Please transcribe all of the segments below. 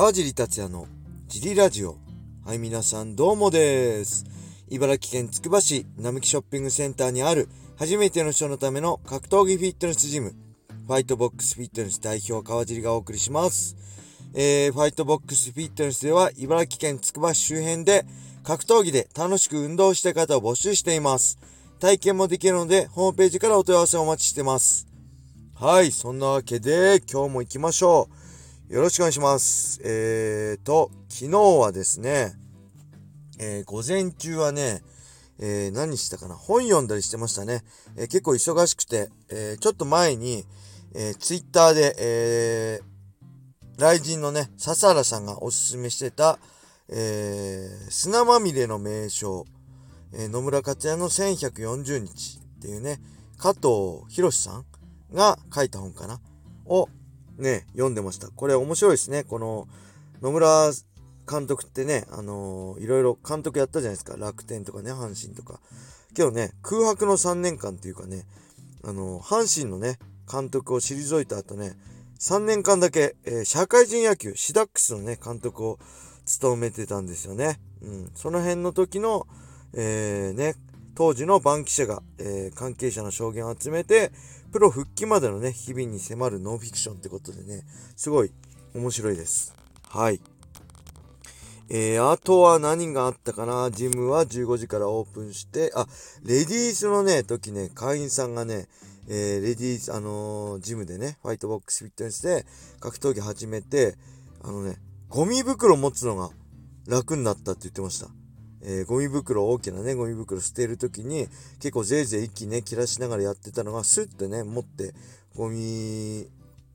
川尻達也のジリラジオ。はい、皆さんどうもです。茨城県つくば市並木ショッピングセンターにある初めての人のための格闘技フィットネスジム、ファイトボックスフィットネス代表川尻がお送りします。えー、ファイトボックスフィットネスでは茨城県つくば市周辺で格闘技で楽しく運動した方を募集しています。体験もできるので、ホームページからお問い合わせをお待ちしてます。はい、そんなわけで、今日も行きましょう。よろしくお願いします。えーと、昨日はですね、えー午前中はね、えー何したかな？本読んだりしてましたね。えー結構忙しくて、えーちょっと前に、えー、ツイッターで、えー、雷神のね、笹原さんがおすすめしてた、えー砂まみれの名称、え野村克也の1140日っていうね、加藤博さんが書いた本かな？をね、読んでました。これ面白いですね。この野村監督ってね、あのーいろいろ監督やったじゃないですか。楽天とかね、阪神とか。けどね、空白の3年間っていうかね、あのー阪神のね、監督を退いた後ね、3年間だけ、えー社会人野球、シダックスのね、監督を務めてたんですよね。うん。その辺の時の、えーね、当時の番記者が、え関係者の証言を集めて、プロ復帰までのね、日々に迫るノンフィクションってことでね、すごい面白いです。はい。えー、あとは何があったかな？ジムは15時からオープンして、あ、レディースのね、時ね、会員さんがね、えーレディース、あのージムでね、ファイトボックスフィットネスで格闘技始めて、あのね、ゴミ袋持つのが楽になったって言ってました。えーゴミ袋、大きなね、ゴミ袋捨てるときに、結構ぜいぜい一気ね、切らしながらやってたのが、スッてね、持って、ゴミ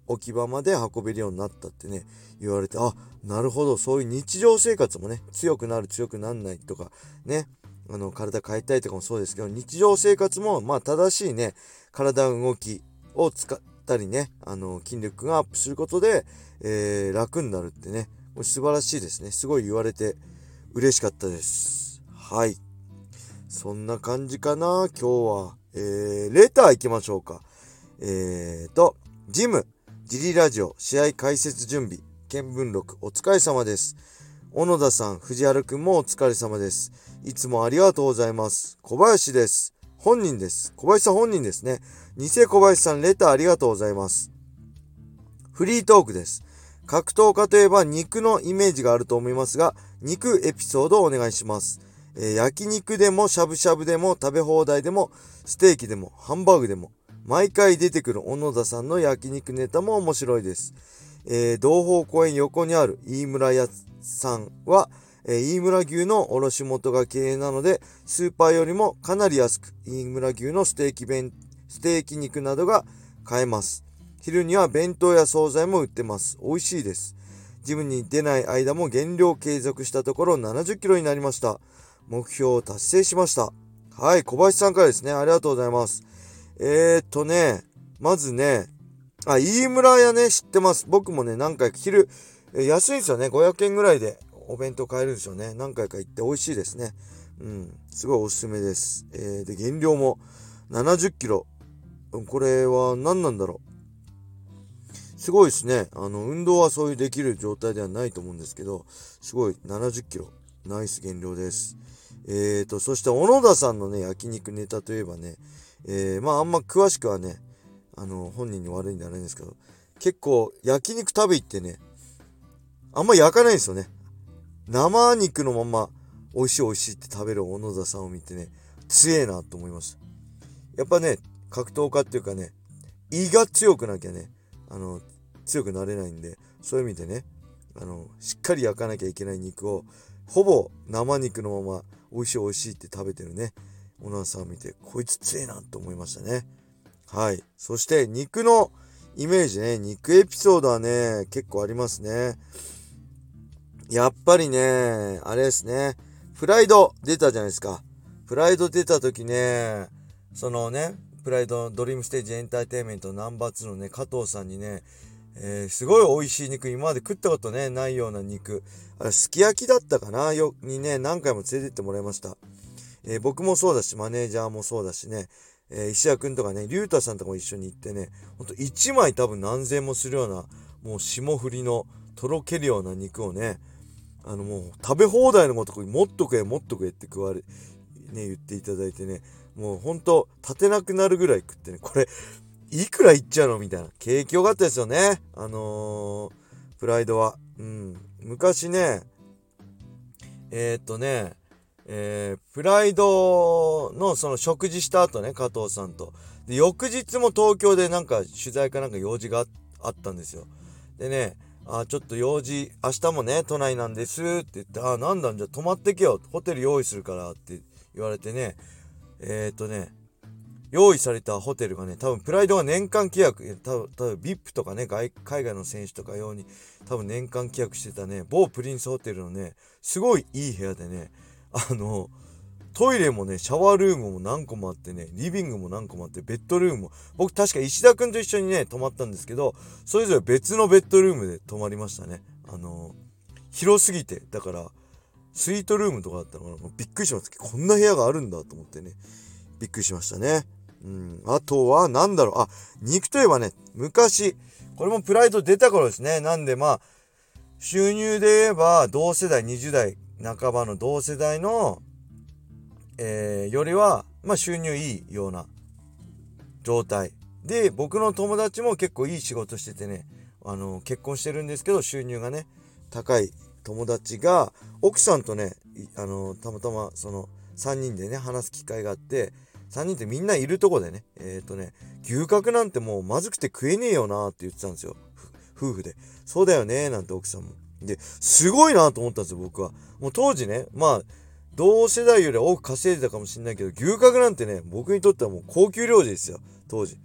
置き場まで運べるようになったってね、言われて、あ、なるほど、そういう日常生活もね、強くなる、強くなんないとか、ね、あの、体変えたいとかもそうですけど、日常生活も、まあ、正しいね、体動きを使ったりね、あの、筋力がアップすることで、えー楽になるってね、素晴らしいですね。すごい言われて嬉しかったです。はい。そんな感じかな、今日は。えー、レター行きましょうか。えーと、ジム、ジリラジオ、試合解説準備、見聞録、お疲れ様です。小野田さん、藤原くんもお疲れ様です。いつもありがとうございます。小林です。本人です。小林さん本人ですね。偽小林さん、レターありがとうございます。フリートークです。格闘家といえば肉のイメージがあると思いますが、肉エピソードをお願いします。え焼肉でもしゃぶしゃぶでも食べ放題でもステーキでもハンバーグでも毎回出てくる小野田さんの焼肉ネタも面白いです。えー同方公園横にある飯村屋さんは、えー飯村牛の卸元が経営なのでスーパーよりもかなり安く飯村牛のステーキ弁ステーキ肉などが買えます。昼には弁当や惣菜も売ってます。美味しいです。ジムに出ない間も減量継続したところ70キロになりました。目標を達成しました。はい、小林さんからですね。ありがとうございます。えー、っとね、まずね、あ、飯村屋ね、知ってます。僕もね、何回か昼、安いんですよね。500円ぐらいでお弁当買えるんですよね。何回か行って美味しいですね。うん、すごいおすすめです。えー、で、減量も70キロ。これは何なんだろう。すごいですね。あの、運動はそういうできる状態ではないと思うんですけど、すごい70キロ。ナイス減量です。えーと、そして小野田さんのね、焼肉ネタといえばね、えー、まああんま詳しくはね、あの、本人に悪いんじゃないんですけど、結構焼肉食べ行ってね、あんま焼かないんですよね。生肉のまま美味しい美味しいって食べる小野田さんを見てね、強えなと思いました。やっぱね、格闘家っていうかね、胃が強くなきゃね、あの、強くなれないんで、そういう意味でね、あの、しっかり焼かなきゃいけない肉を、ほぼ生肉のまま美味しい美味しいって食べてるね、小野田さんを見て、こいつ強えなと思いましたね。はい。そして、肉のイメージね、肉エピソードはね、結構ありますね。やっぱりね、あれですね、プライド出たじゃないですか。プライド出た時ね、そのね、プライドドリームステージエンターテインメントナンバー2のね、加藤さんにね、えーすごい美味しい肉、今まで食ったことね、ないような肉。あれ、すき焼きだったかな？よ、にね、何回も連れてってもらいました。えー僕もそうだし、マネージャーもそうだしね、えー石谷くんとかね、竜太さんとかも一緒に行ってね、ほんと1枚多分何千もするような、もう霜降りのとろけるような肉をねあのもう食べ放題のごとくもっと食えもっと食えって食われね言っていただいてねもうほんと立てなくなるぐらい食ってねこれいくらいっちゃうの？みたいな。景気良かったですよね。あのー、プライドは。うん。昔ねえー、っとねえー、プライドのその食事した後ね加藤さんと。で翌日も東京でなんか取材かなんか用事があったんですよ。でねあちょっと用事明日もね都内なんですって言ってあなんだんじゃ泊まってけよ。ホテル用意するからって言われてねえー、っとね用意されたホテルがね多分プライドが年間契約多分多分 VIP とかね海外の選手とか用に多分年間契約してたね某プリンスホテルのねすごいいい部屋でねあの、トイレもね、シャワールームも何個もあってね、リビングも何個もあって、ベッドルームも、僕確か石田くんと一緒にね、泊まったんですけど、それぞれ別のベッドルームで泊まりましたね。あの、広すぎて、だから、スイートルームとかだったのかな、びっくりします。こんな部屋があるんだと思ってね、びっくりしましたね。うん、あとは、なんだろう、あ、肉といえばね、昔、これもプライド出た頃ですね。なんでまあ、収入で言えば、同世代20代半ばの同世代の、えー、よりは、まあ、収入いいような状態。で、僕の友達も結構いい仕事しててね、あの、結婚してるんですけど、収入がね、高い友達が、奥さんとね、あの、たまたま、その、3人でね、話す機会があって、3人ってみんないるとこでね、えっ、ー、とね、牛角なんてもうまずくて食えねえよなって言ってたんですよ。夫婦で。そうだよねなんて奥さんも。で、すごいなと思ったんですよ、僕は。もう当時ね、まあ、同世代より多く稼いでたかもしれないけど、牛角なんてね、僕にとってはもう高級料理ですよ、当時。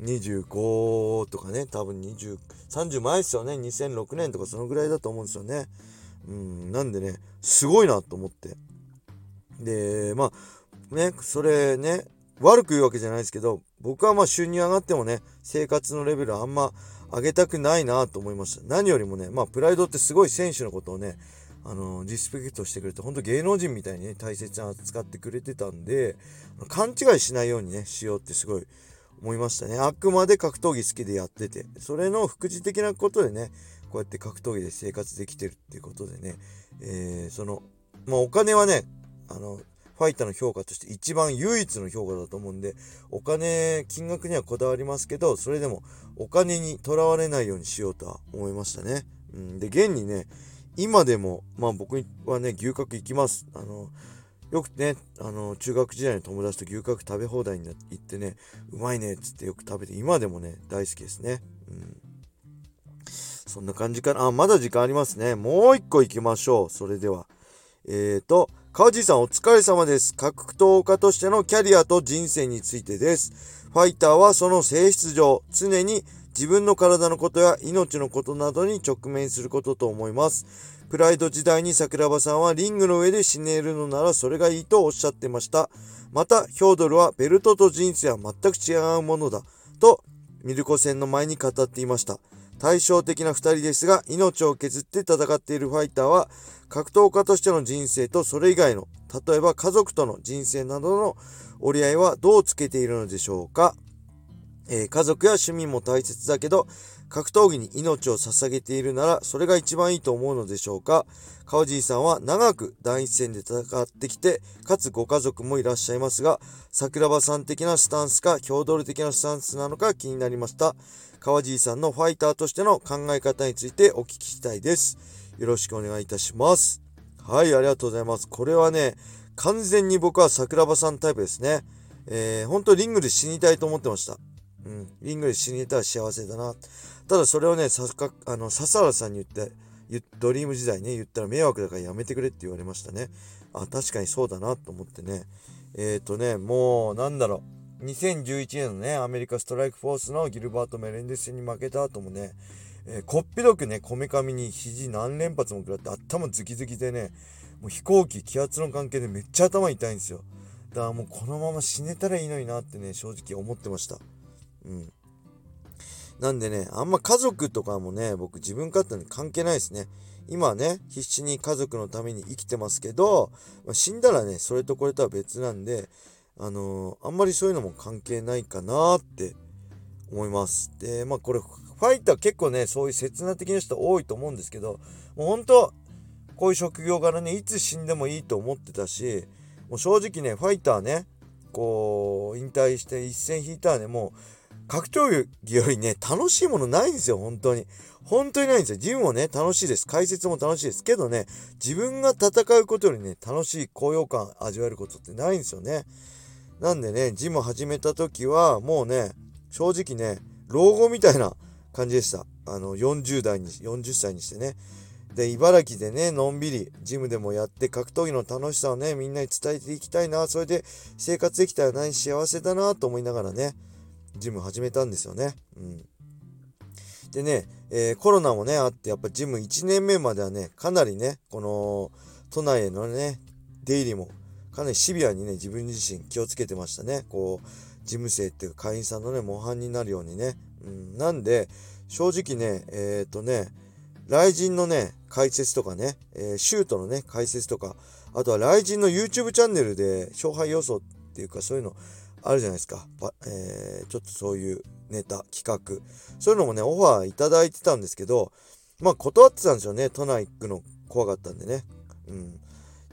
25とかね、多分20、30前ですよね、2006年とかそのぐらいだと思うんですよね。うん、なんでね、すごいなと思って。で、まあ、ね、それね、悪く言うわけじゃないですけど、僕はまあ収入上がってもね、生活のレベルあんま上げたくないなと思いました。何よりもね、まあ、プライドってすごい選手のことをね、あの、リスペクトしてくれて、本当芸能人みたいにね、大切に扱ってくれてたんで、勘違いしないようにね、しようってすごい思いましたね。あくまで格闘技好きでやってて、それの副次的なことでね、こうやって格闘技で生活できてるっていうことでね、えー、その、まあ、お金はね、あの、ファイターの評価として一番唯一の評価だと思うんで、お金、金額にはこだわりますけど、それでもお金にとらわれないようにしようとは思いましたね。うん、で、現にね、今でも、まあ僕はね、牛角行きます。あの、よくね、あの、中学時代の友達と牛角食べ放題に行ってね、うまいねっつってよく食べて、今でもね、大好きですね。うん。そんな感じかな。あ、まだ時間ありますね。もう一個行きましょう。それでは。えーと、川地さんお疲れ様です。格闘家としてのキャリアと人生についてです。ファイターはその性質上、常に自分の体のことや命のことなどに直面することと思います。プライド時代に桜庭さんはリングの上で死ねるのならそれがいいとおっしゃってました。また、ヒョードルはベルトと人生は全く違うものだとミルコ戦の前に語っていました。対照的な2人ですが、命を削って戦っているファイターは、格闘家としての人生とそれ以外の、例えば家族との人生などの折り合いはどうつけているのでしょうか、えー、家族や趣味も大切だけど、格闘技に命を捧げているなら、それが一番いいと思うのでしょうか？川尻さんは長く第一線で戦ってきて、かつご家族もいらっしゃいますが、桜庭さん的なスタンスか、郷土的なスタンスなのか気になりました。川尻さんのファイターとしての考え方についてお聞きしたいです。よろしくお願いいたします。はい、ありがとうございます。これはね、完全に僕は桜庭さんタイプですね。えー、本当リングで死にたいと思ってました。うん、リングで死にたら幸せだな。ただそれをね、さかあの笹原さんに言って、ドリーム時代ね、言ったら迷惑だからやめてくれって言われましたね。あ、確かにそうだなと思ってね。えっ、ー、とね、もう、なんだろう。2011年のね、アメリカストライクフォースのギルバート・メレンデスに負けた後もね、えー、こっぴどくね、こめかみに肘何連発も食らって頭ズキズキでね、もう飛行機、気圧の関係でめっちゃ頭痛いんですよ。だからもうこのまま死ねたらいいのになってね、正直思ってました。うん。なんでね、あんま家族とかもね、僕自分勝手に関係ないですね。今ね、必死に家族のために生きてますけど、まあ、死んだらね、それとこれとは別なんで、あのー、あんまりそういうのも関係ないかなって思います。で、まあこれ、ファイター結構ね、そういう刹那的な人多いと思うんですけど、もう本当こういう職業柄ね、いつ死んでもいいと思ってたし、もう正直ね、ファイターね、こう、引退して一戦引いたらね、もう、格闘技よりね、楽しいものないんですよ、本当に。本当にないんですよ。ジムもね、楽しいです。解説も楽しいです。けどね、自分が戦うことよりね、楽しい高揚感味わえることってないんですよね。なんでね、ジム始めた時は、もうね、正直ね、老後みたいな感じでした。あの、40代に、40歳にしてね。で、茨城でね、のんびり、ジムでもやって、格闘技の楽しさをね、みんなに伝えていきたいな、それで生活できたら何幸せだなと思いながらね、ジム始めたんですよね。うん。でね、えー、コロナもね、あって、やっぱジム1年目まではね、かなりね、この、都内へのね、出入りも、かなりシビアにね、自分自身気をつけてましたね。こう、事務生っていうか会員さんのね、模範になるようにね。うん、なんで、正直ね、えっ、ー、とね、雷神のね、解説とかね、えー、シュートのね、解説とか、あとは雷神の YouTube チャンネルで勝敗予想っていうかそういうのあるじゃないですか。えー、ちょっとそういうネタ、企画。そういうのもね、オファーいただいてたんですけど、まあ断ってたんですよね。都内行くの怖かったんでね。うん。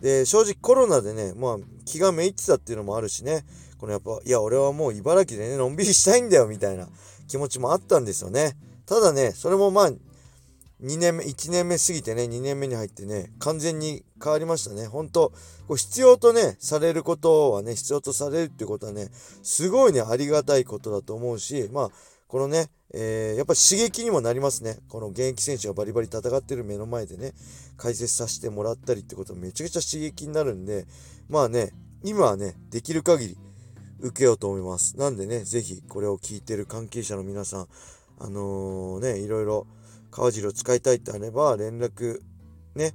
で、正直コロナでね、まあ気がめいってたっていうのもあるしね、このやっぱ、いや、俺はもう茨城でね、のんびりしたいんだよ、みたいな気持ちもあったんですよね。ただね、それもまあ、2年目、1年目過ぎてね、2年目に入ってね、完全に変わりましたね。本当こう必要とね、されることはね、必要とされるっていうことはね、すごいね、ありがたいことだと思うし、まあ、このね、えー、やっぱ刺激にもなりますね。この現役選手がバリバリ戦ってる目の前でね、解説させてもらったりってことめちゃくちゃ刺激になるんで、まあね、今はね、できる限り受けようと思います。なんでね、ぜひこれを聞いてる関係者の皆さん、あのー、ね、いろいろ川尻を使いたいってあれば連絡ね、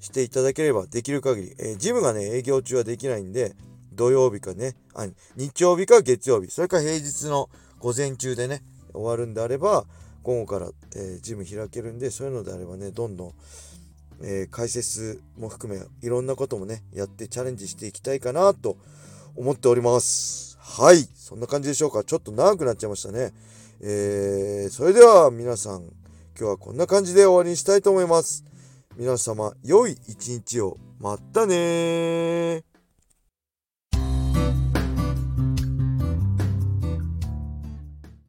していただければできる限り、えー、ジムがね、営業中はできないんで、土曜日かね、あ日曜日か月曜日、それか平日の午前中でね、終わるんであれば、午後から、えー、ジム開けるんで、そういうのであればね、どんどん、えー、解説も含め、いろんなこともね、やってチャレンジしていきたいかなと思っております。はい。そんな感じでしょうか。ちょっと長くなっちゃいましたね。えー、それでは皆さん、今日はこんな感じで終わりにしたいと思います。皆様、良い一日を。またね